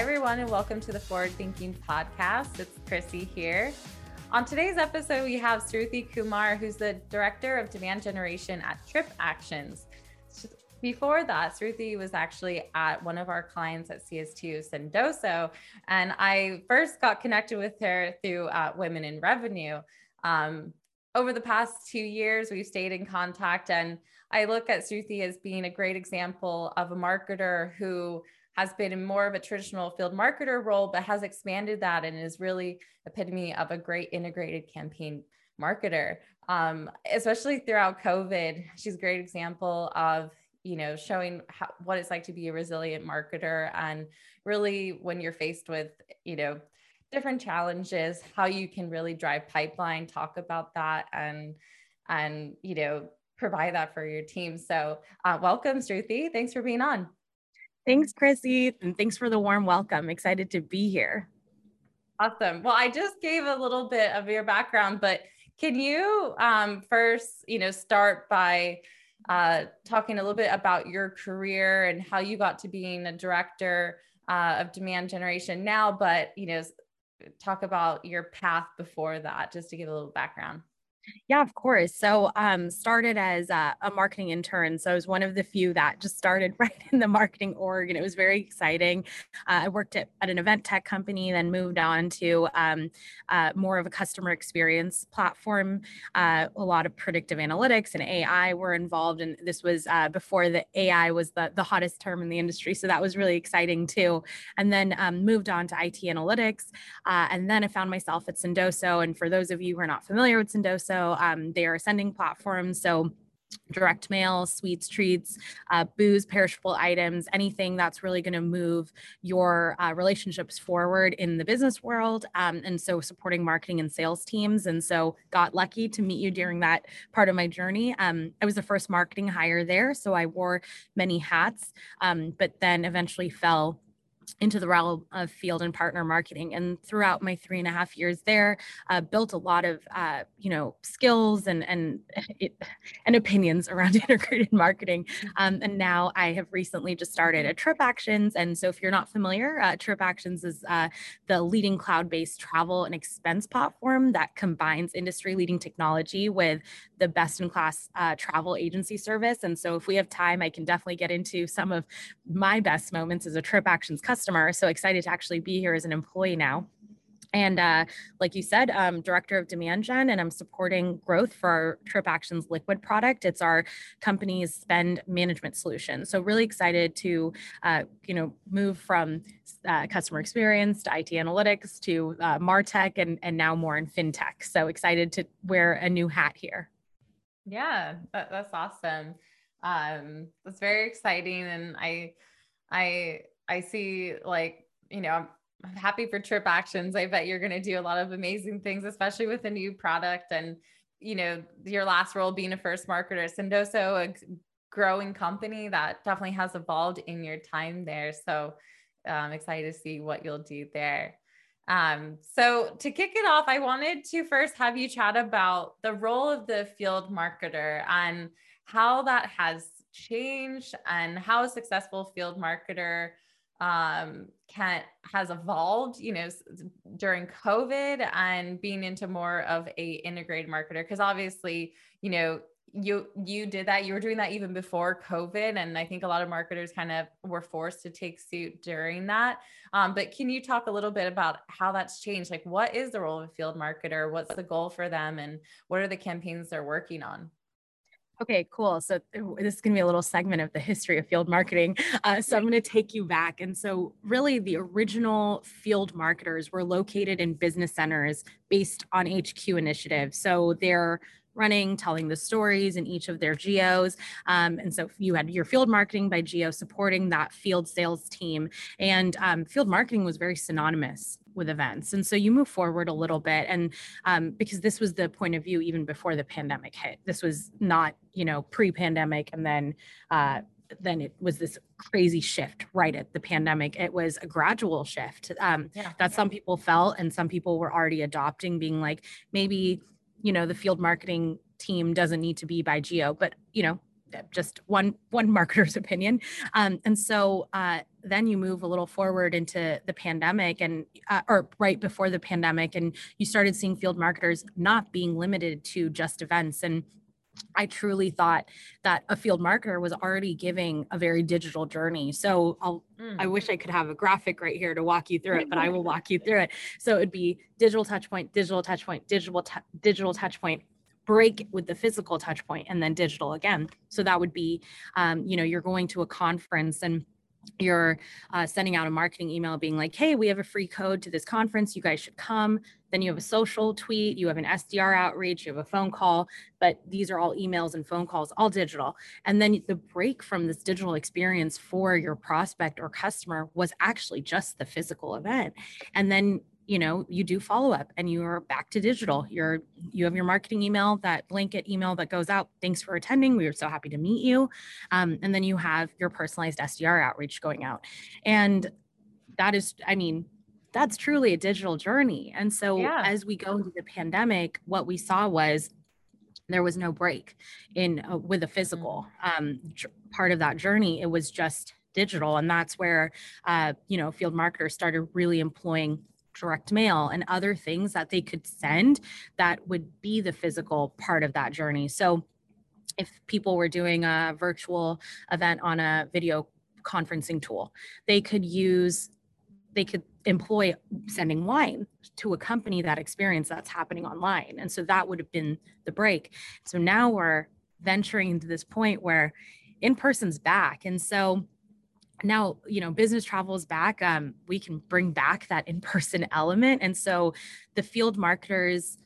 everyone, and welcome to the Forward Thinking Podcast. It's Chrissy here. On today's episode, we have Sruthi Kumar, who's the Director of Demand Generation at Trip Actions. Before that, Sruthi was actually at one of our clients at CS2, Sendoso, and I first got connected with her through uh, Women in Revenue. Um, over the past two years, we've stayed in contact, and I look at Sruthi as being a great example of a marketer who has been in more of a traditional field marketer role, but has expanded that and is really epitome of a great integrated campaign marketer. Um, especially throughout COVID, she's a great example of you know showing how, what it's like to be a resilient marketer and really when you're faced with you know different challenges how you can really drive pipeline talk about that and and you know provide that for your team. So uh, welcome Sruthi thanks for being on Thanks, Chrissy. And thanks for the warm welcome. Excited to be here. Awesome. Well, I just gave a little bit of your background, but can you um, first, you know, start by uh, talking a little bit about your career and how you got to being a director uh, of demand generation now, but, you know, talk about your path before that, just to give a little background. Yeah, of course. So, um, started as a, a, marketing intern. So, I was one of the few that just started right in the marketing org, and it was very exciting. Uh, I worked at, at, an event tech company, then moved on to um, uh, more of a customer experience platform. Uh, a lot of predictive analytics and AI were involved, and this was uh, before the AI was the, the hottest term in the industry. So, that was really exciting too. And then um, moved on to IT analytics, uh, and then I found myself at Sendoso. And for those of you who are not familiar with Sendoso, so um, they are sending platforms. So direct mail, sweets, treats, uh, booze, perishable items, anything that's really going to move your uh, relationships forward in the business world. Um, and so supporting marketing and sales teams. And so got lucky to meet you during that part of my journey. Um, I was the first marketing hire there. So I wore many hats, um, but then eventually fell into the realm of field and partner marketing. And throughout my three and a half years there, uh, built a lot of uh, you know skills and and it, and opinions around integrated marketing. Um, and now I have recently just started a TripActions. And so if you're not familiar, uh, TripActions is uh, the leading cloud-based travel and expense platform that combines industry-leading technology with the best-in-class uh, travel agency service. And so if we have time, I can definitely get into some of my best moments as a TripActions customer customer. So excited to actually be here as an employee now. And uh, like you said, I'm director of demand gen, and I'm supporting growth for our TripActions Liquid product. It's our company's spend management solution. So really excited to, uh, you know, move from uh, customer experience to IT analytics to uh, Martech and and now more in fintech. So excited to wear a new hat here. Yeah, that, that's awesome. Um, that's very exciting, and I, I I see like, you know, I'm happy for TripActions. I bet you're going to do a lot of amazing things, especially with a new product and, you know, your last role being a first marketer. Sendoso, a growing company that definitely has evolved in your time there. So I'm excited to see what you'll do there. Um, so to kick it off, I wanted to first have you chat about the role of the field marketer and how that has changed and how a successful field marketer um, can has evolved, you know, during COVID and being into more of a integrated marketer. Because obviously, you know, you you did that. You were doing that even before COVID, and I think a lot of marketers kind of were forced to take suit during that. Um, but can you talk a little bit about how that's changed? Like, what is the role of a field marketer? What's the goal for them, and what are the campaigns they're working on? Okay, cool. So this is going to be a little segment of the history of field marketing. Uh, so I'm going to take you back. And so, really, the original field marketers were located in business centers based on HQ initiatives. So they're running, telling the stories in each of their geos. Um, and so you had your field marketing by geo supporting that field sales team. And um, field marketing was very synonymous with events. And so you move forward a little bit. And um, because this was the point of view even before the pandemic hit, this was not, you know, pre pandemic and then, uh, then it was this crazy shift right at the pandemic. It was a gradual shift um, yeah. that some people felt and some people were already adopting, being like, maybe, you know, the field marketing team doesn't need to be by geo, but, you know, just one one marketer's opinion. Um, and so uh, then you move a little forward into the pandemic and uh, or right before the pandemic, and you started seeing field marketers not being limited to just events and I truly thought that a field marketer was already giving a very digital journey. So I'll, mm. I wish I could have a graphic right here to walk you through it, but I will walk you through it. So it would be digital touchpoint, digital touchpoint, digital, t- digital touch point, break with the physical touchpoint, point and then digital again. So that would be, um, you know, you're going to a conference and you're uh, sending out a marketing email being like, hey, we have a free code to this conference. You guys should come. Then you have a social tweet, you have an SDR outreach, you have a phone call, but these are all emails and phone calls, all digital. And then the break from this digital experience for your prospect or customer was actually just the physical event. And then you know you do follow up and you're back to digital. You're you have your marketing email that blanket email that goes out thanks for attending. We were so happy to meet you. Um, and then you have your personalized sdr outreach going out. And that is i mean that's truly a digital journey. And so yeah. as we go into the pandemic what we saw was there was no break in uh, with the physical mm-hmm. um, part of that journey. It was just digital. And that's where uh, you know field marketers started really employing direct mail and other things that they could send that would be the physical part of that journey. So if people were doing a virtual event on a video conferencing tool, they could use they could employ sending wine to accompany that experience that's happening online. And so that would have been the break. So now we're venturing into this point where in person's back. And so now you know business travel is back um, we can bring back that in-person element and so the field marketers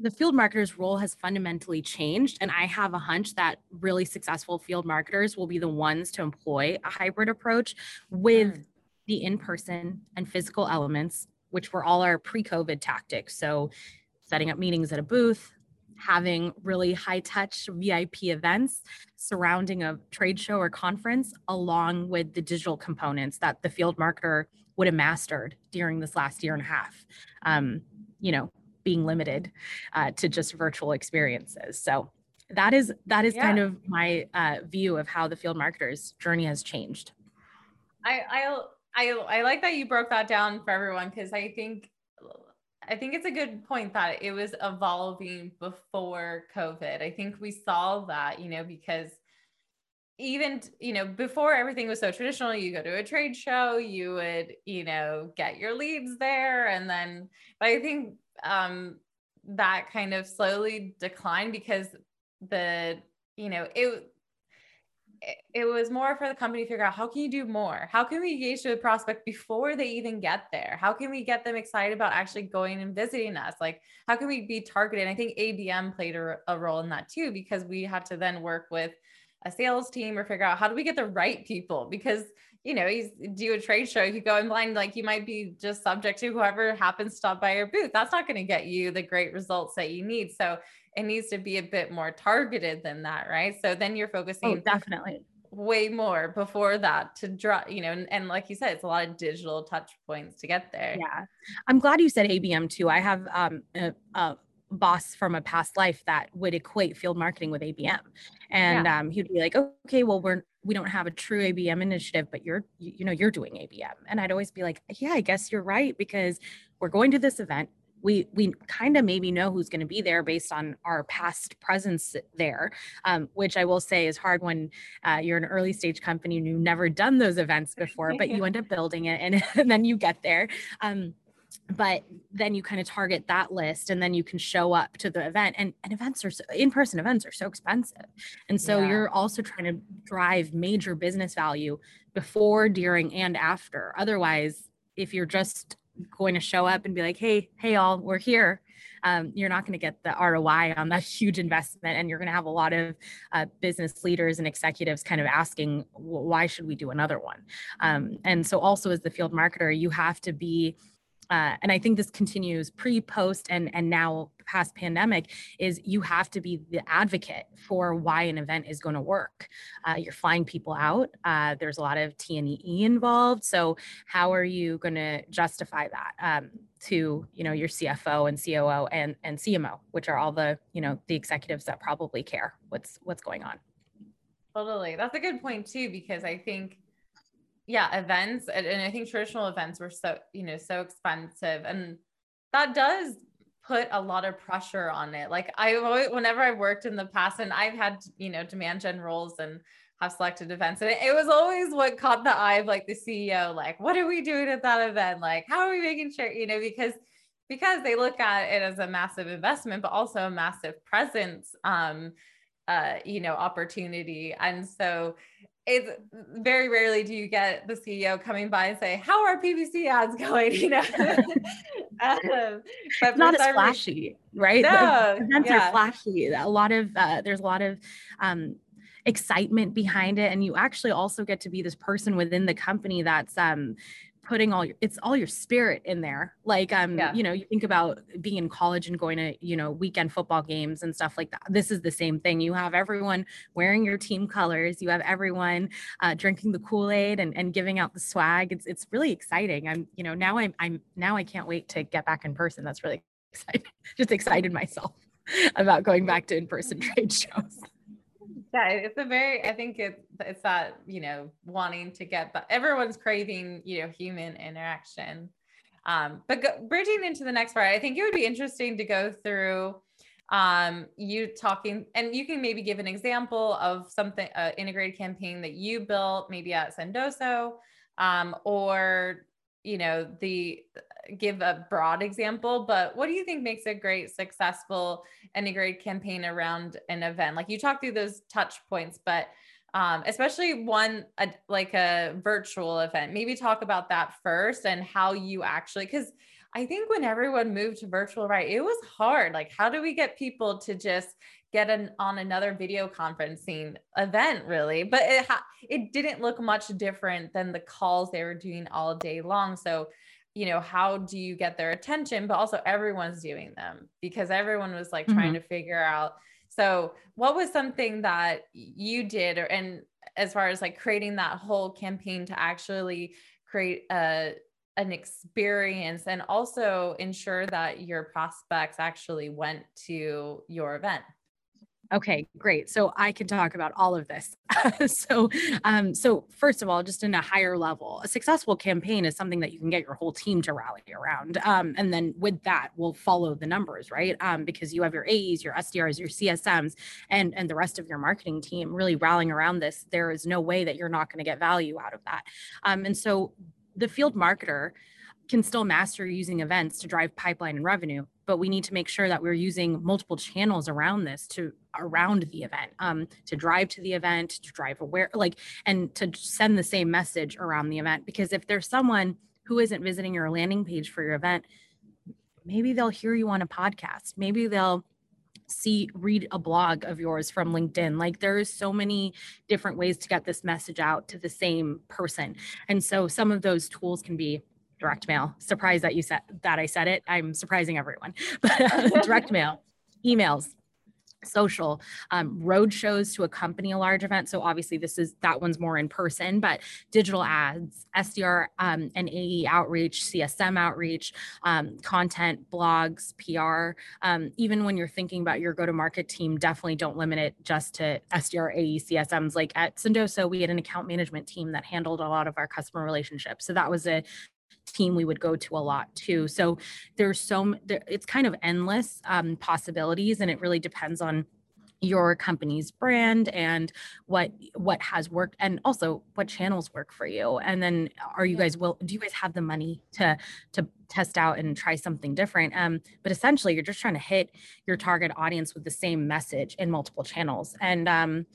the field marketers role has fundamentally changed and i have a hunch that really successful field marketers will be the ones to employ a hybrid approach with mm. the in-person and physical elements which were all our pre-covid tactics so setting up meetings at a booth having really high touch VIP events surrounding a trade show or conference, along with the digital components that the field marketer would have mastered during this last year and a half. Um, you know, being limited uh, to just virtual experiences. So that is that is yeah. kind of my uh, view of how the field marketer's journey has changed. I I I, I like that you broke that down for everyone because I think I think it's a good point that it was evolving before COVID. I think we saw that, you know, because even, you know, before everything was so traditional, you go to a trade show, you would, you know, get your leads there. And then, but I think um, that kind of slowly declined because the, you know, it, it was more for the company to figure out how can you do more? How can we engage with a prospect before they even get there? How can we get them excited about actually going and visiting us? Like, how can we be targeted? I think ABM played a, a role in that too, because we had to then work with a sales team or figure out how do we get the right people? Because you know, you do a trade show, you go in blind, like you might be just subject to whoever happens to stop by your booth. That's not going to get you the great results that you need. So it needs to be a bit more targeted than that, right? So then you're focusing oh, definitely way more before that to draw, you know, and, and, like you said, it's a lot of digital touch points to get there. Yeah. I'm glad you said ABM too. I have um, a, a boss from a past life that would equate field marketing with ABM. And yeah. um, he'd be like, okay, well, we're, we don't have a true ABM initiative, but you're, you, you know, you're doing ABM. And I'd always be like, yeah, I guess you're right because we're going to this event we we kind of maybe know who's going to be there based on our past presence there um, which i will say is hard when uh, you're an early stage company and you've never done those events before but you end up building it and, and then you get there um, but then you kind of target that list and then you can show up to the event and, and events are so, in-person events are so expensive and so yeah. you're also trying to drive major business value before during and after otherwise if you're just going to show up and be like, hey, hey, all, we're here. Um, you're not going to get the ROI on that huge investment. And you're going to have a lot of uh, business leaders and executives kind of asking, why should we do another one? Um, and so, also as the field marketer, you have to be. Uh, and I think this continues pre, post, and and now past pandemic is you have to be the advocate for why an event is going to work. Uh, you're flying people out. Uh, there's a lot of T and E involved. So how are you going to justify that um, to you know your CFO and COO and and CMO, which are all the you know the executives that probably care what's what's going on. Totally, that's a good point too because I think yeah events and i think traditional events were so you know so expensive and that does put a lot of pressure on it. Like i always, whenever i've worked in the past and i've had you know demand gen roles and have selected events and it, it was always what caught the eye of like the ceo like what are we doing at that event? Like how are we making sure you know because because they look at it as a massive investment but also a massive presence um uh you know opportunity. And so it's very rarely do you get the CEO coming by and say, "How are PPC ads going?" You know, um, but not as flashy, right? No, events yeah. are flashy. A lot of uh, there's a lot of um, excitement behind it, and you actually also get to be this person within the company that's um, putting all your it's all your spirit in there. Like um yeah. you know you think about being in college and going to you know weekend football games and stuff like that. This is the same thing. You have everyone wearing your team colors. You have everyone uh, drinking the kool-aid and, and giving out the swag. It's it's really exciting. I'm you know now i'm i'm now i can't wait to get back in person. That's really exciting. Just excited myself about going back to in-person trade shows yeah it's a very i think it's it's that you know wanting to get but everyone's craving you know human interaction. Um but go, bridging into the next part i think it would be interesting to go through um you talking and you can maybe give an example of something uh, integrated campaign that you built maybe at sendoso um or you know the give a broad example, but what do you think makes a great, successful integrated campaign around an event? Like you talk through those touch points, but um, especially one a, like a virtual event. Maybe talk about that first and how you actually because I think when everyone moved to virtual, right, it was hard. Like, how do we get people to just get an, on another video conferencing event really but it it didn't look much different than the calls they were doing all day long so you know, how do you get their attention? But also everyone's doing them because everyone was like mm-hmm. trying to figure out. So, what was something that you did, or and as far as like creating that whole campaign to actually create a an experience and also ensure that your prospects actually went to your event? Okay, great. So I can talk about all of this. so, um, so first of all, just in a higher level, a successful campaign is something that you can get your whole team to rally around, um, and then with that, we'll follow the numbers, right? Um, because you have your AEs, your SDRs, your CSMs, and and the rest of your marketing team really rallying around this. There is no way that you're not going to get value out of that. Um, and so, the field marketer can still master using events to drive pipeline and revenue but we need to make sure that we're using multiple channels around this to around the event um, to drive to the event to drive aware like and to send the same message around the event. Because if there's someone who isn't visiting your landing page for your event maybe they'll hear you on a podcast. Maybe they'll see read a blog of yours from linkedin. Like there's so many different ways to get this message out to the same person. And so some of those tools can be direct mail. Surprised that you said that I said it. I'm surprising everyone. But uh, direct mail, emails, social um, road shows to accompany a large event so obviously this is that one's more in person but digital ads sdr um, and ae outreach csm outreach um, content blogs pr um, even when you're thinking about your go to market team definitely don't limit it just to sdr ae csms like at sendoso we had an account management team that handled a lot of our customer relationships so that was a team we would go to a lot too. So there's so there, it's kind of endless um, possibilities, and it really depends on your company's brand and what what has worked and also what channels work for you. And then are you guys will do you guys have the money to to test out and try something different? Um but essentially you're just trying to hit your target audience with the same message in multiple channels. And um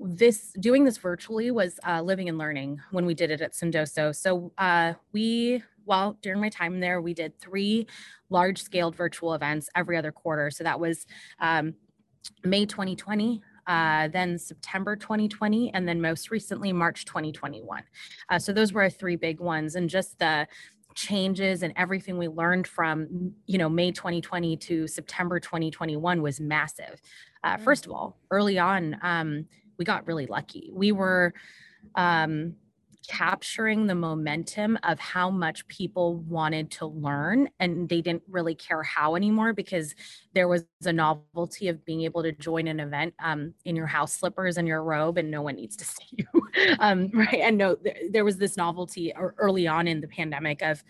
this doing this virtually was uh, living and learning when we did it at Sendoso. So uh, we, well, during my time there, we did three large scaled virtual events every other quarter. So that was um, May 2020, uh, then September 2020, and then most recently March 2021. Uh, so those were our three big ones, and just the changes and everything we learned from you know may 2020 to september 2021 was massive uh, mm. first of all early on um, we got really lucky. We were um, capturing the momentum of how much people wanted to learn and they didn't really care how anymore because there was a novelty of being able to join an event um, in your house slippers and your robe and no one needs to see you. Um, right and no there was this novelty early on in the pandemic of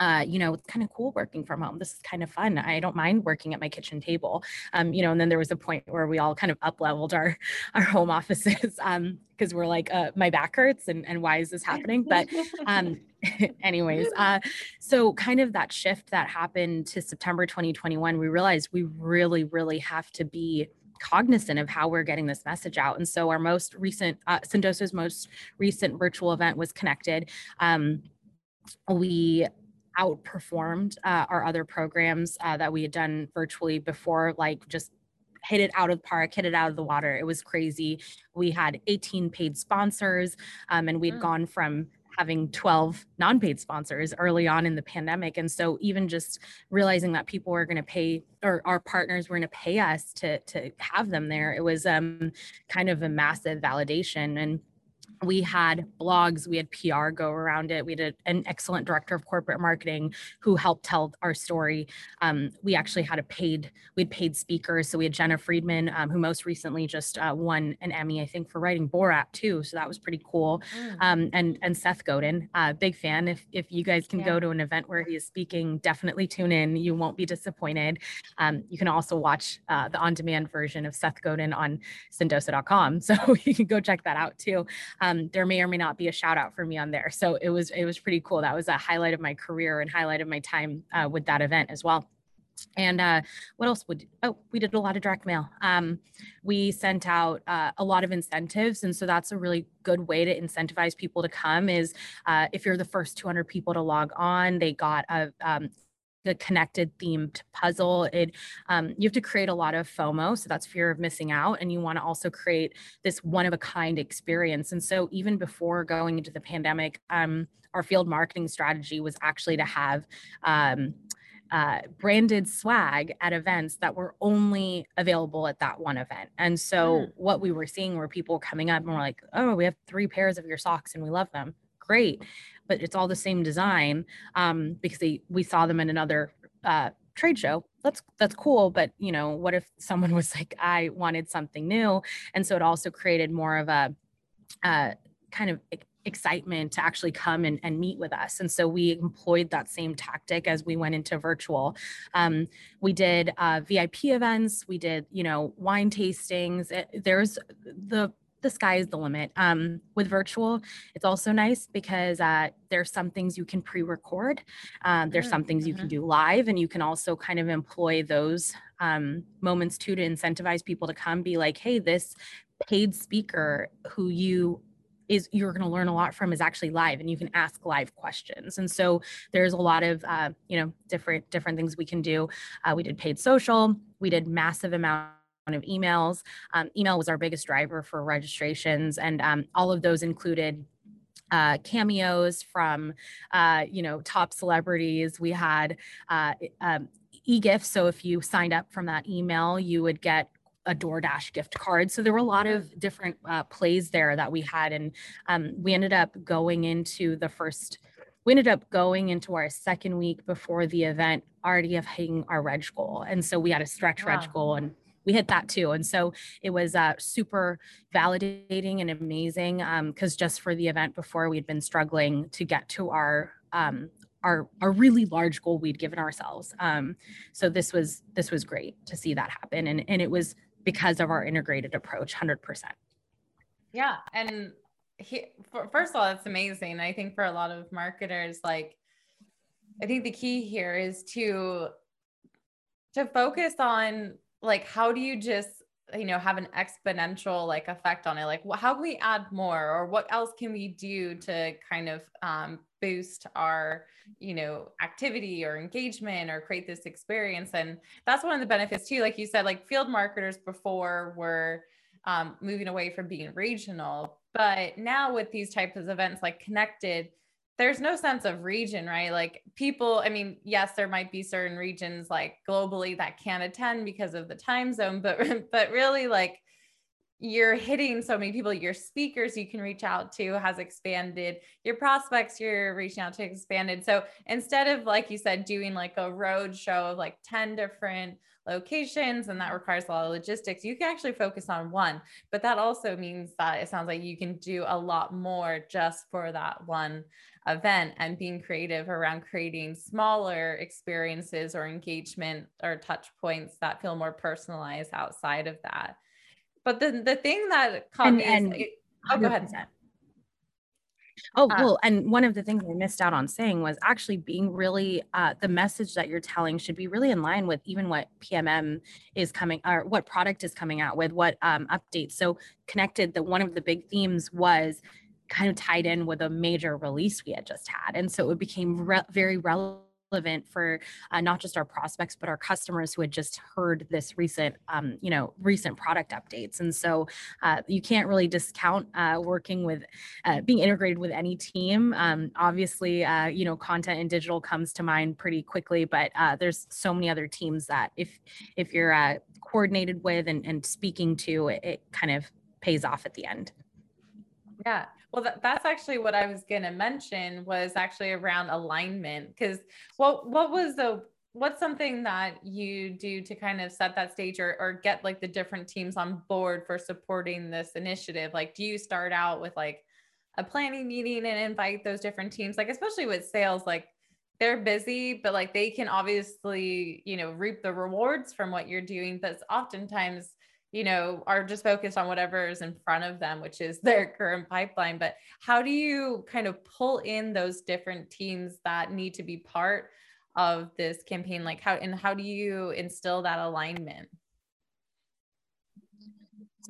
uh, you know, it's kind of cool working from home. This is kind of fun. I don't mind working at my kitchen table. Um, you know, and then there was a point where we all kind of up leveled our our home offices um, because we're like, uh, my back hurts and and why is this happening? But um, anyways, uh, so kind of that shift that happened to September 2021, we realized we really, really have to be cognizant of how we're getting this message out. And so our most recent, uh, Sendoso's most recent virtual event was connected. Um, we outperformed uh, our other programs uh, that we had done virtually before, like just hit it out of the park, hit it out of the water. It was crazy. We had 18 paid sponsors, um, and we'd mm. gone from having 12 non-paid sponsors early on in the pandemic and so even just realizing that people were going to pay or our partners were going to pay us to to have them there it was um kind of a massive validation and we had blogs, we had PR go around it. We had an excellent director of corporate marketing who helped tell our story. Um, we actually had a paid, we had paid speakers. So we had Jena Friedman, um, who most recently just uh, won an Emmy, I think, for writing Borat too. So that was pretty cool. Mm. Um, and and Seth Godin, uh, big fan. If if you guys can yeah. go to an event where he is speaking, definitely tune in. You won't be disappointed. Um, you can also watch uh, the on-demand version of Seth Godin on Sendoso.com, so you can go check that out too. Um, there may or may not be a shout out for me on there. So it was it was pretty cool. That was a highlight of my career and highlight of my time uh, with that event as well. And uh, what else would, oh, we did a lot of direct mail. Um, we sent out uh, a lot of incentives. And so that's a really good way to incentivize people to come is uh, if you're the first 200 people to log on, they got a, um, the connected themed puzzle it um, you have to create a lot of fomo so that's fear of missing out and you want to also create this one of a kind experience and so even before going into the pandemic um, our field marketing strategy was actually to have um, uh, branded swag at events that were only available at that one event. And so mm. what we were seeing were people coming up and we're like, oh, we have three pairs of your socks and we love them. Great but it's all the same design um, because they, we saw them in another uh, trade show. That's that's cool but you know what if someone was like i wanted something new and so it also created more of a uh, kind of excitement to actually come and, and meet with us. And so we employed that same tactic as we went into virtual. Um, we did uh, vip events. We did you know wine tastings. It, there's the the sky is the limit. Um, with virtual, it's also nice because uh, there's some things you can pre-record. Um, there's mm, some things you can mm-hmm. do live, and you can also kind of employ those um, moments too to incentivize people to come. Be like, hey, this paid speaker who you is you're going to learn a lot from is actually live and you can ask live questions and so there's a lot of uh, you know different different things we can do uh, we did paid social we did massive amount of emails. Um, email was our biggest driver for registrations, and um, all of those included uh, cameos from uh, you know top celebrities. We had uh, um, e-gifts, so if you signed up from that email, you would get a DoorDash gift card. So there were a lot of different uh, plays there that we had, and um, we ended up going into the first. We ended up going into our second week before the event already of hitting our reg goal, and so we had a stretch wow. reg goal and we hit that too. And so it was uh, super validating and amazing because um, just for the event before, we'd been struggling to get to our um, our our really large goal we'd given ourselves. Um, so this was this was great to see that happen, and and it was because of our integrated approach, hundred percent. Yeah, and he, first of all, that's amazing. I think for a lot of marketers, like I think the key here is to to focus on like how do you just you know have an exponential like effect on it? Like how can we add more? Or what else can we do to kind of um, boost our you know activity or engagement or create this experience? And that's one of the benefits too like you said like field marketers before were um, moving away from being regional but now with these types of events like connected there's no sense of region, right? Like people, I mean, yes, there might be certain regions like globally that can't attend because of the time zone, but but really like you're hitting so many people. Your speakers you can reach out to has expanded. Your prospects you're reaching out to expanded. So instead of like you said doing like a road show of like 10 different locations and that requires a lot of logistics you can actually focus on one. But that also means that it sounds like you can do a lot more just for that one event and being creative around creating smaller experiences or engagement or touch points that feel more personalized outside of that but the the thing that caught and, me and is, oh, go ahead. And oh, uh, well, and one of the things I missed out on saying was actually being really uh, the message that you're telling should be really in line with even what PMM is coming or what product is coming out with, what um, updates. So connected that one of the big themes was kind of tied in with a major release we had just had, and so it became re- very relevant for uh, not just our prospects but our customers who had just heard this recent um, you know recent product updates. And so uh, you can't really discount uh, working with uh, being integrated with any team. Um, obviously uh, you know content and digital comes to mind pretty quickly but uh, there's so many other teams that if if you're coordinated with and, and speaking to it, it kind of pays off at the end. Yeah well, that, that's actually what I was going to mention was actually around alignment. Because what what was the what's something that you do to kind of set that stage or, or get like the different teams on board for supporting this initiative? Like, do you start out with like a planning meeting and invite those different teams? Like, especially with sales, like they're busy, but like they can obviously, you know, reap the rewards from what you're doing. But oftentimes you know, are just focused on whatever is in front of them, which is their current pipeline. But how do you kind of pull in those different teams that need to be part of this campaign? Like how and how do you instill that alignment?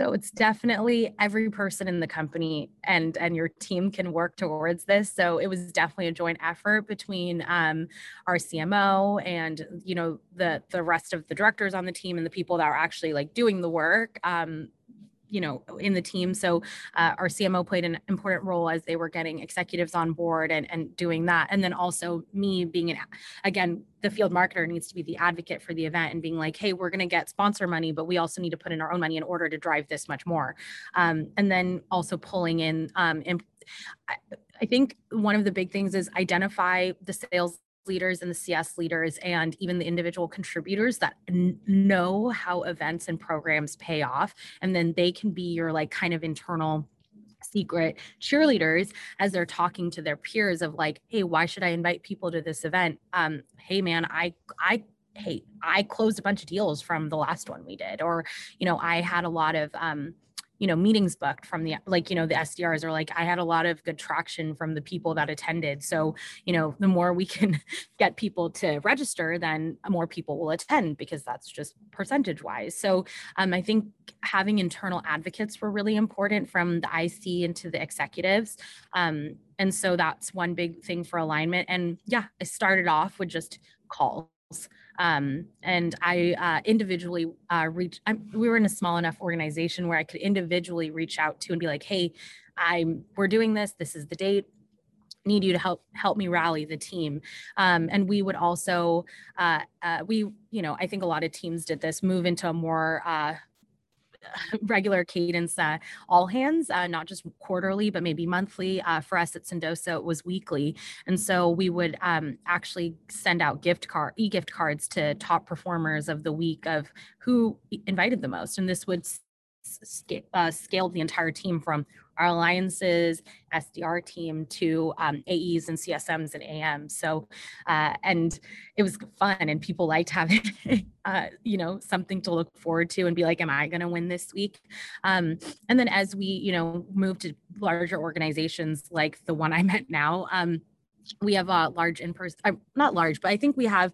So it's definitely every person in the company and and your team can work towards this. So it was definitely a joint effort between um, our CMO and you know the the rest of the directors on the team and the people that are actually like doing the work. Um, you know in the team. So uh, our cmo played an important role as they were getting executives on board and, and doing that. And then also me being an again the field marketer needs to be the advocate for the event and being like hey we're going to get sponsor money but we also need to put in our own money in order to drive this much more. Um, and then also pulling in um, imp- I, I think one of the big things is identify the sales leaders and the CS leaders and even the individual contributors that n- know how events and programs pay off. And then they can be your like kind of internal secret cheerleaders as they're talking to their peers of like, hey, why should I invite people to this event? Um, hey man, I I hey, I closed a bunch of deals from the last one we did, or you know, I had a lot of um you know meetings booked from the like you know the sdrs are like i had a lot of good traction from the people that attended. So you know the more we can get people to register then more people will attend because that's just percentage wise so um, i think having internal advocates were really important from the ic into the executives. Um, and so that's one big thing for alignment. And yeah i started off with just calls um, and I uh, individually uh, reach. We were in a small enough organization where I could individually reach out to and be like, "Hey, I'm we're doing this. This is the date need you to help help me rally the team um, and we would also uh, uh, we you know i think a lot of teams did this move into a more uh, regular cadence, uh, all hands, uh, not just quarterly, but maybe monthly. Uh, for us at Sendoso, it was weekly. And so we would um, actually send out gift card, e-gift cards to top performers of the week of who invited the most. And this would uh, scale the entire team from our alliances SDR team to um, AEs and CSMs and AMs. So, uh, and it was fun and people liked having, uh, you know, something to look forward to and be like, am I going to win this week? Um, and then as we, you know, move to larger organizations like the one I'm at now, um, we have a large in person, uh, not large, but I think we have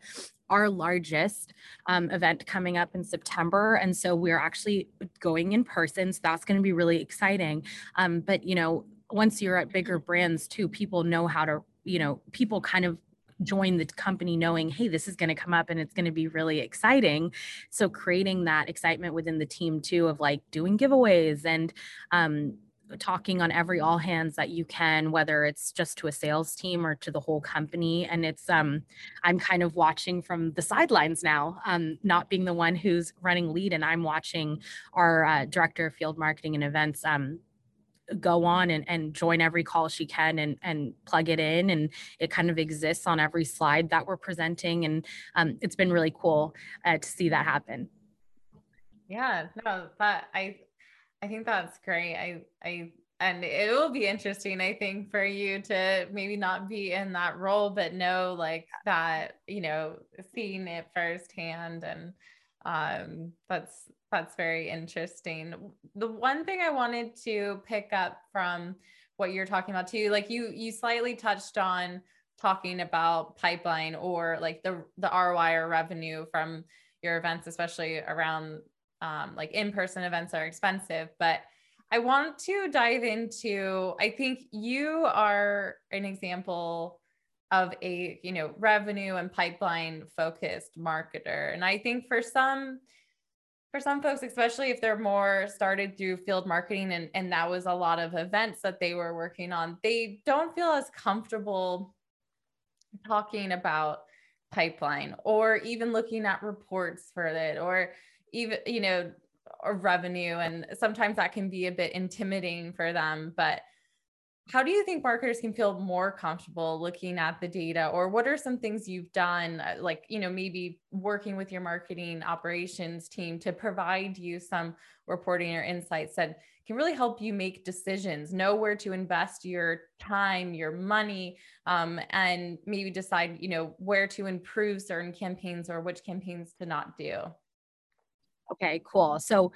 our largest um, event coming up in September. And so we're actually going in person. So that's going to be really exciting. Um, but, you know, once you're at bigger brands too, people know how to, you know, people kind of join the company knowing hey this is going to come up and it's going to be really exciting so creating that excitement within the team too of like doing giveaways and um talking on every all hands that you can whether it's just to a sales team or to the whole company. And it's um i'm kind of watching from the sidelines now um not being the one who's running lead and i'm watching our uh, director of field marketing and events um go on and, and join every call she can and, and plug it in and it kind of exists on every slide that we're presenting. And um, it's been really cool uh, to see that happen. Yeah no that i I think that's great. I I and it will be interesting i think for you to maybe not be in that role but know like that you know seeing it firsthand and um that's that's very interesting the one thing i wanted to pick up from what you're talking about too like you you slightly touched on talking about pipeline or like the the roi or revenue from your events especially around um, like in-person events are expensive but i want to dive into i think you are an example of a you know revenue and pipeline focused marketer. And i think for some for some folks especially if they're more started through field marketing and, and that was a lot of events that they were working on they don't feel as comfortable talking about pipeline or even looking at reports for it or even you know or revenue and sometimes that can be a bit intimidating for them but how do you think marketers can feel more comfortable looking at the data? Or what are some things you've done uh, like you know maybe working with your marketing operations team to provide you some reporting or insights that can really help you make decisions know where to invest your time your money um, and maybe decide you know where to improve certain campaigns or which campaigns to not do Okay, cool. So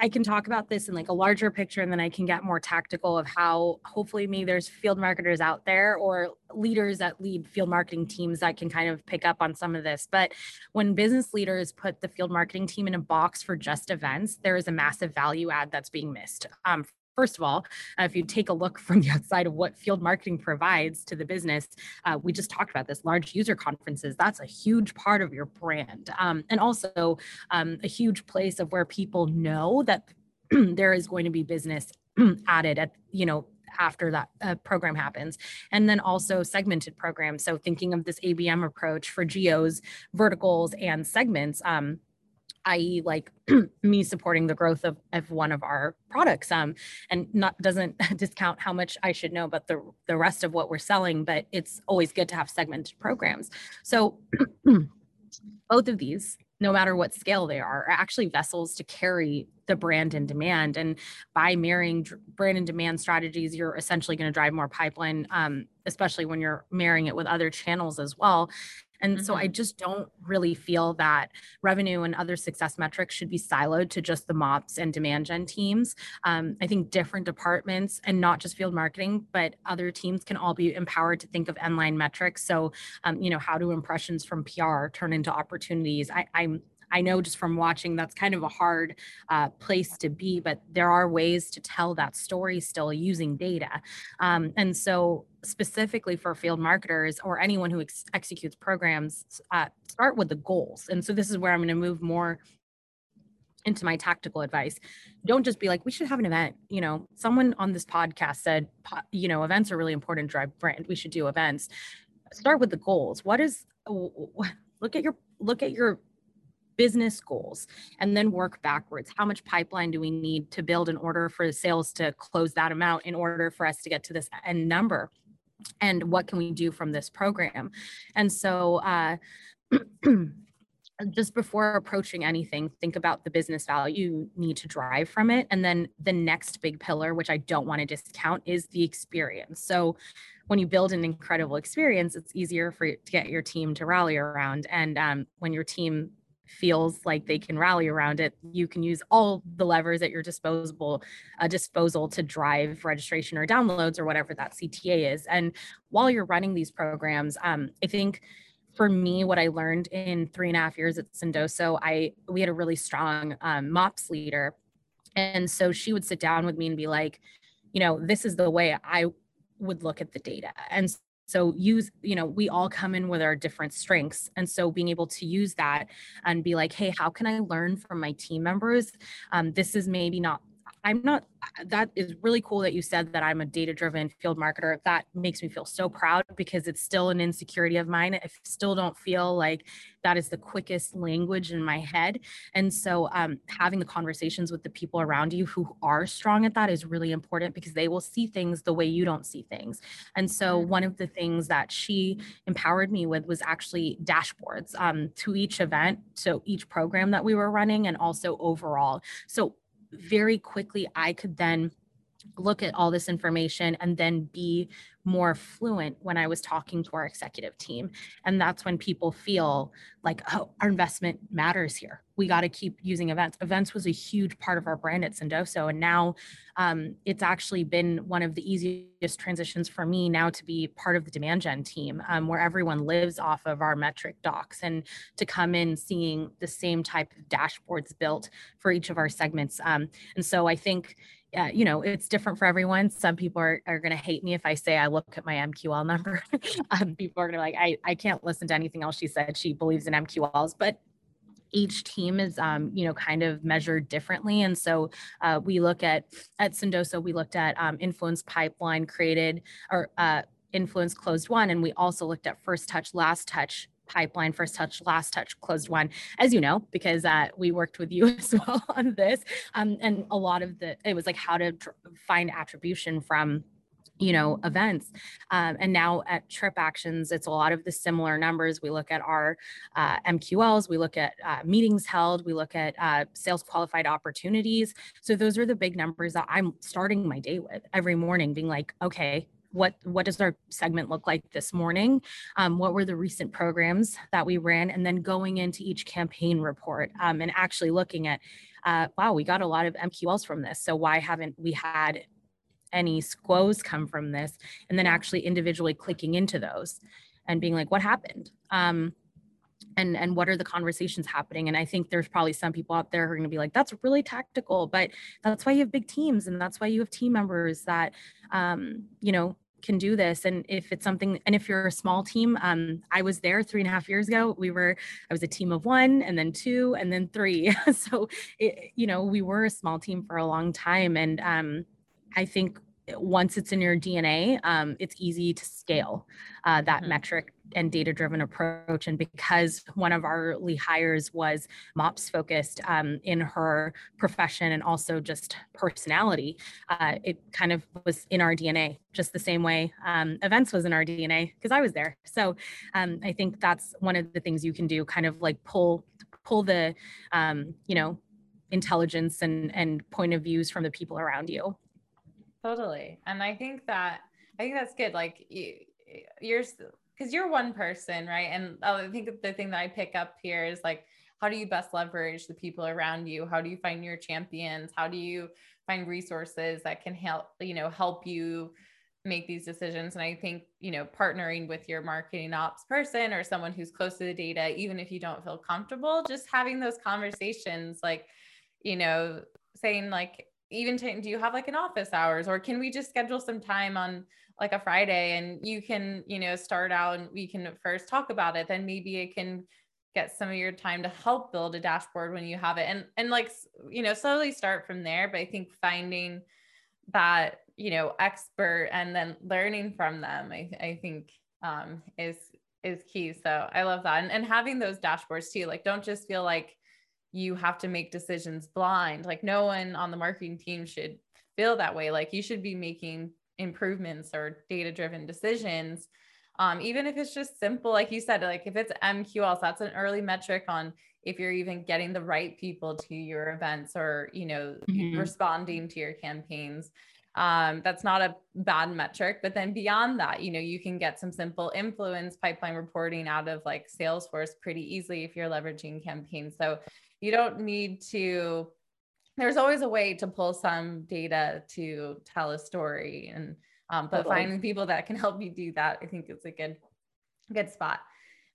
I can talk about this in like a larger picture and then I can get more tactical of how hopefully me there's field marketers out there or leaders that lead field marketing teams that can kind of pick up on some of this. But when business leaders put the field marketing team in a box for just events, there is a massive value add that's being missed um, First of all, uh, if you take a look from the outside of what field marketing provides to the business, uh, we just talked about this large user conferences. That's a huge part of your brand. Um, and also um, a huge place of where people know that there is going to be business added at, you know, after that uh, program happens. And then also segmented programs. So thinking of this ABM approach for geos, verticals, and segments. Um, i.e. like me supporting the growth of, of one of our products um, and not doesn't discount how much I should know about the, the rest of what we're selling, but it's always good to have segmented programs. So both of these, no matter what scale they are, are actually vessels to carry the brand and demand. And by marrying brand and demand strategies, you're essentially going to drive more pipeline, um, especially when you're marrying it with other channels as well. And mm-hmm. so I mm-hmm. just don't really feel that revenue and other success metrics should be siloed to just the MOPS and demand gen teams. Um, I think different departments and not just field marketing, but other teams can all be empowered to think of end-line metrics. So, um, you know, how do impressions from PR turn into opportunities? I, I'm I know just from watching that's kind of a hard uh, place to be, but there are ways to tell that story still using data. Um, and so, specifically for field marketers or anyone who ex- executes programs, uh, start with the goals. And so, this is where I'm going to move more into my tactical advice don't just be like we should have an event you know someone on this podcast said you know events are really important to drive brand we should do events start with the goals what is look at your look at your business goals and then work backwards. How much pipeline do we need to build in order for sales to close that amount in order for us to get to this end number? And what can we do from this program? And so, uh, just before approaching anything, think about the business value you need to drive from it. And then the next big pillar, which I don't want to discount, is the experience. So when you build an incredible experience, it's easier for you to get your team to rally around. And um, when your team feels like they can rally around it, you can use all the levers at your disposable uh, disposal to drive registration or downloads or whatever that CTA is. And while you're running these programs, um, I think for me, what I learned in three and a half years at Sendoso, I we had a really strong um, MOPS leader, and so she would sit down with me and be like, you know, this is the way I would look at the data, and so use, you know, we all come in with our different strengths. And so being able to use that and be like, hey, how can I learn from my team members? Um, this is maybe not I'm not, that is really cool that you said that I'm a data driven field marketer. That makes me feel so proud because it's still an insecurity of mine. I still don't feel like that is the quickest language in my head. And so um, having the conversations with the people around you who are strong at that is really important because they will see things the way you don't see things. And so mm-hmm. one of the things that she empowered me with was actually dashboards um, to each event, so each program that we were running, and also overall. So very quickly I could then look at all this information and then be more fluent when I was talking to our executive team. And that's when people feel like, oh, our investment matters here. We got to keep using events. Events was a huge part of our brand at Sendoso. And now um, it's actually been one of the easiest transitions for me now to be part of the demand gen team, um, where everyone lives off of our metric docs and to come in seeing the same type of dashboards built for each of our segments. Um, and so I think uh, you know, it's different for everyone. Some people are, are going to hate me if I say I look at my MQL number. um, people are going to be like, I, I can't listen to anything else she said. She believes in MQLs, but each team is um, you know kind of measured differently and so uh, we look at at sendoso we looked at um, influence pipeline created or uh, influence closed won and we also looked at first touch last touch pipeline first touch last touch closed won as you know because uh, we worked with you as well on this. Um, and a lot of the it was like how to tr- find attribution from you know events. Um, and now at TripActions it's a lot of the similar numbers. We look at our uh, mqls we look at uh, meetings held we look at uh, sales qualified opportunities. So those are the big numbers that i'm starting my day with every morning being like okay what what does our segment look like this morning? Um, what were the recent programs that we ran? And then going into each campaign report um, and actually looking at uh, wow we got a lot of mqls from this. So why haven't we had any squos come from this? And then actually individually clicking into those and being like what happened? Um, and and what are the conversations happening? And i think there's probably some people out there who are going to be like that's really tactical but that's why you have big teams and that's why you have team members that um, you know can do this and if it's something and if you're a small team um, i was there three and a half years ago we were i was a team of one and then two and then three so it, you know we were a small team for a long time and um, i think once it's in your DNA, um, it's easy to scale uh, that mm-hmm. metric and data driven approach. And because one of our early hires was MOPS focused um, in her profession and also just personality, uh, it kind of was in our DNA, just the same way um, events was in our DNA because I was there. So um, I think that's one of the things you can do, kind of like pull pull the um, you know intelligence and and point of views from the people around you Totally. And I think that, I think that's good. Like you, you're, because you're one person, right? And I think the thing that I pick up here is like, how do you best leverage the people around you? How do you find your champions? How do you find resources that can help, you know, help you make these decisions? And I think, you know, partnering with your marketing ops person or someone who's close to the data, even if you don't feel comfortable, just having those conversations, like, you know, saying like, even t- do you have like an office hours? Or can we just schedule some time on like a Friday and you can, you know, start out and we can first talk about it. Then maybe it can get some of your time to help build a dashboard when you have it and and like you know slowly start from there. But i think finding that you know expert and then learning from them i, I think um is is key. So i love that. And, and having those dashboards too like don't just feel like you have to make decisions blind. Like no one on the marketing team should feel that way. Like you should be making improvements or data driven decisions. Um, even if it's just simple, like you said, like if it's MQLs, that's an early metric on if you're even getting the right people to your events or, you know, mm-hmm. responding to your campaigns. Um, that's not a bad metric. But then beyond that, you know, you can get some simple influence pipeline reporting out of like Salesforce pretty easily if you're leveraging campaigns. So you don't need to there's always a way to pull some data to tell a story and um, but totally. finding people that can help you do that i think is a good good spot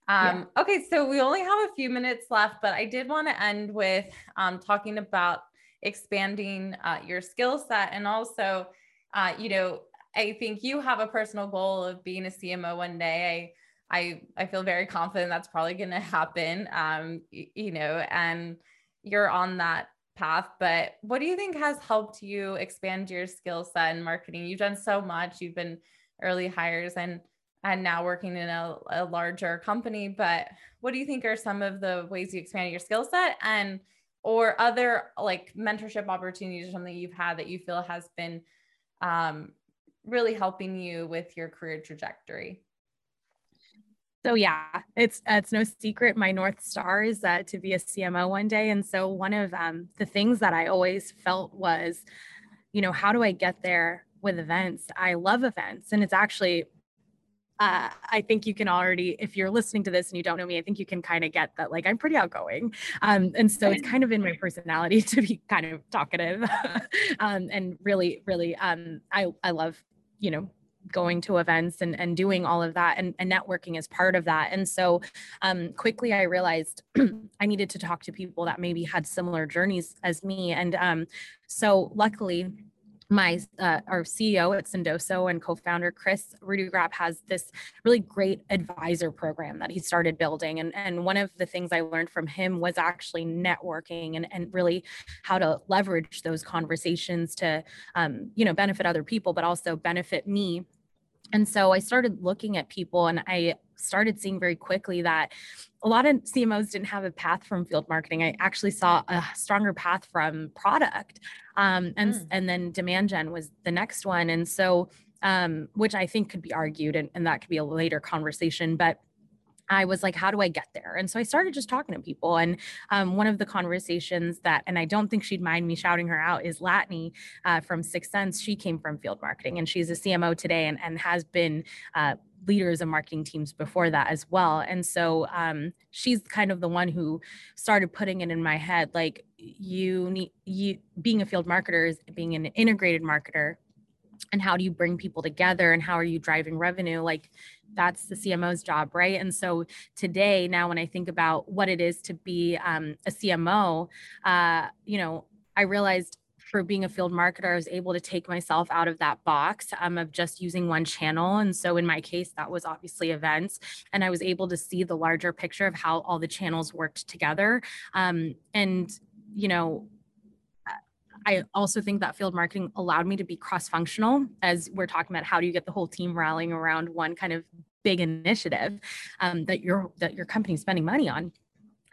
um, yeah. okay so we only have a few minutes left but i did want to end with um, talking about expanding uh, your skill set and also uh, you know i think you have a personal goal of being a cmo one day I I I feel very confident that's probably going to happen. Um, you know, and you're on that path, but what do you think has helped you expand your skill set in marketing? You've done so much. You've been early hires and and now working in a, a larger company. But what do you think are some of the ways you expanded your skill set and or other like mentorship opportunities or something you've had that you feel has been um, really helping you with your career trajectory? So yeah, it's it's no secret. My north star is uh, to be a CMO one day, and so one of um, the things that I always felt was, you know, how do I get there with events? I love events, and it's actually uh, I think you can already, if you're listening to this and you don't know me, I think you can kind of get that like I'm pretty outgoing. Um, and so it's kind of in my personality to be kind of talkative um, and really, really, um, I, I love, you know, going to events and, and doing all of that and, and networking is part of that. And so um, quickly I realized I needed to talk to people that maybe had similar journeys as me. And um, so luckily, my uh, our CEO at Sendoso and co-founder Kris Rudeegraap has this really great advisor program that he started building. And, and one of the things I learned from him was actually networking and, and really how to leverage those conversations to um, you know benefit other people, but also benefit me. And so I started looking at people and I started seeing very quickly that a lot of CMOs didn't have a path from field marketing. I actually saw a stronger path from product. Um, and, mm. and then demand gen was the next one. And so, um, which I think could be argued and, and that could be a later conversation, but I was like, how do I get there? And so I started just talking to people. And um, one of the conversations that, and I don't think she'd mind me shouting her out, is Latané uh, from 6sense. She came from field marketing and she's a CMO today and, and has been uh, leaders and marketing teams before that as well. And so um, she's kind of the one who started putting it in my head, like you need you being a field marketer is being an integrated marketer. And how do you bring people together and how are you driving revenue? Like that's the CMO's job, right? And so today, now when I think about what it is to be um, a CMO, uh, you know, I realized for being a field marketer, I was able to take myself out of that box um, of just using one channel. And so in my case, that was obviously events. And I was able to see the larger picture of how all the channels worked together. Um, and, you know, I also think that field marketing allowed me to be cross functional as we're talking about how do you get the whole team rallying around one kind of big initiative um, that your that your company's spending money on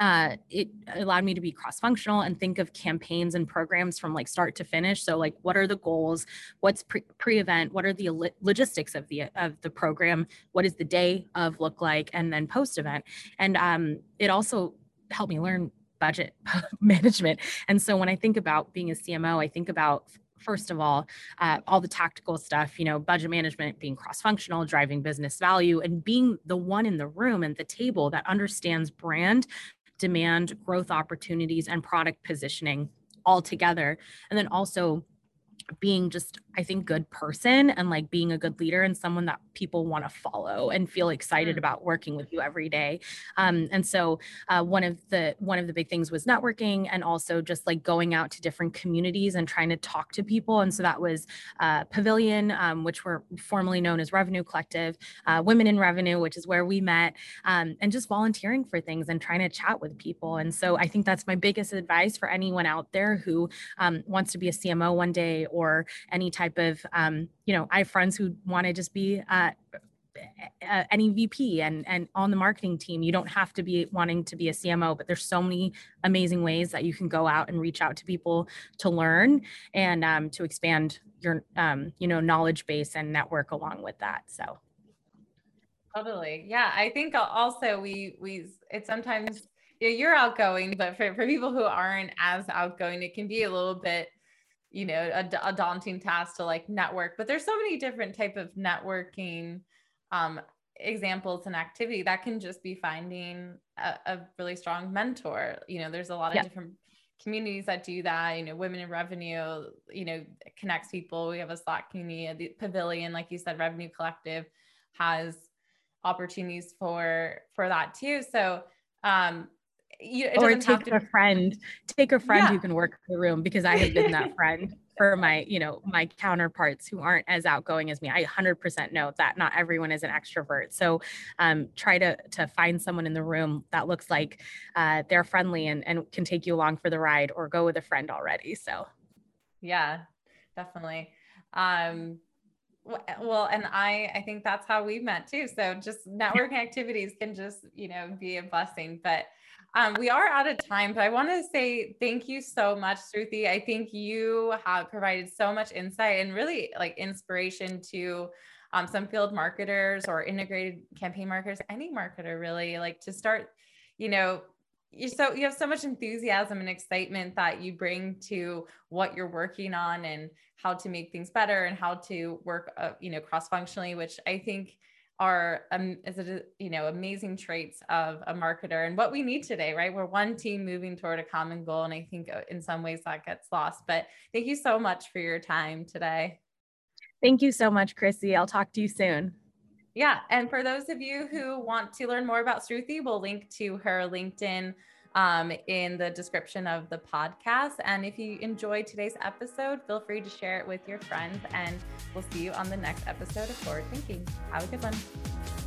uh, it allowed me to be cross functional and think of campaigns and programs from like start to finish. So like, what are the goals? What's pre event? What are the logistics of the of the program? What does the day of look like? And then post event. And um, it also helped me learn budget management. And so when I think about being a CMO, I think about first of all, uh, all the tactical stuff, you know, budget management, being cross functional, driving business value, and being the one in the room and the table that understands brand demand, growth opportunities, and product positioning all together. And then also being just i think good person and like being a good leader and someone that people want to follow and feel excited mm. about working with you every day. Um, and so uh, one of the one of the big things was networking and also just like going out to different communities and trying to talk to people. And so that was uh, pavilion um, which were formerly known as revenue collective uh, women in revenue which is where we met um, and just volunteering for things and trying to chat with people. And so i think that's my biggest advice for anyone out there who um, wants to be a cmo one day or any type of um, you know i have friends who want to just be uh, any VP and and on the marketing team. You don't have to be wanting to be a CMO, but there's so many amazing ways that you can go out and reach out to people to learn and um, to expand your um, you know knowledge base and network along with that. So totally, yeah. I think also we we it's sometimes you know, you're outgoing, but for for people who aren't as outgoing, it can be a little bit you know a, a, daunting task to like network but there's so many different type of networking um, examples and activity that can just be finding a, a really strong mentor. You know there's a lot of different communities that do that you know women in revenue you know connects people. We have a slack community the pavilion like you said revenue collective has opportunities for for that too. So um you, or take to- a friend, take a friend yeah. who can work the room because I have been that friend. for my, you know, my counterparts who aren't as outgoing as me. I 100% know that not everyone is an extrovert. So um, try to to find someone in the room that looks like uh, they're friendly and, and can take you along for the ride or go with a friend already. So yeah, definitely. Um, well and i i think that's how we met too so just networking activities can just you know be a blessing but um, we are out of time, but I want to say thank you so much, Sruthi. I think you have provided so much insight and really like inspiration to um, some field marketers or integrated campaign marketers, any marketer really, like to start, you know, you so you have so much enthusiasm and excitement that you bring to what you're working on and how to make things better and how to work, uh, you know, cross functionally, which I think are um, is it you know amazing traits of a marketer and what we need today right? We're one team moving toward a common goal and i think uh, in some ways that gets lost but thank you so much for your time today. Thank you so much chrissy. I'll talk to you soon. Yeah and for those of you who want to learn more about Sruthi, we'll link to her linkedin um, in the description of the podcast. And if you enjoyed today's episode, feel free to share it with your friends. And we'll see you on the next episode of Forward Thinking. Have a good one.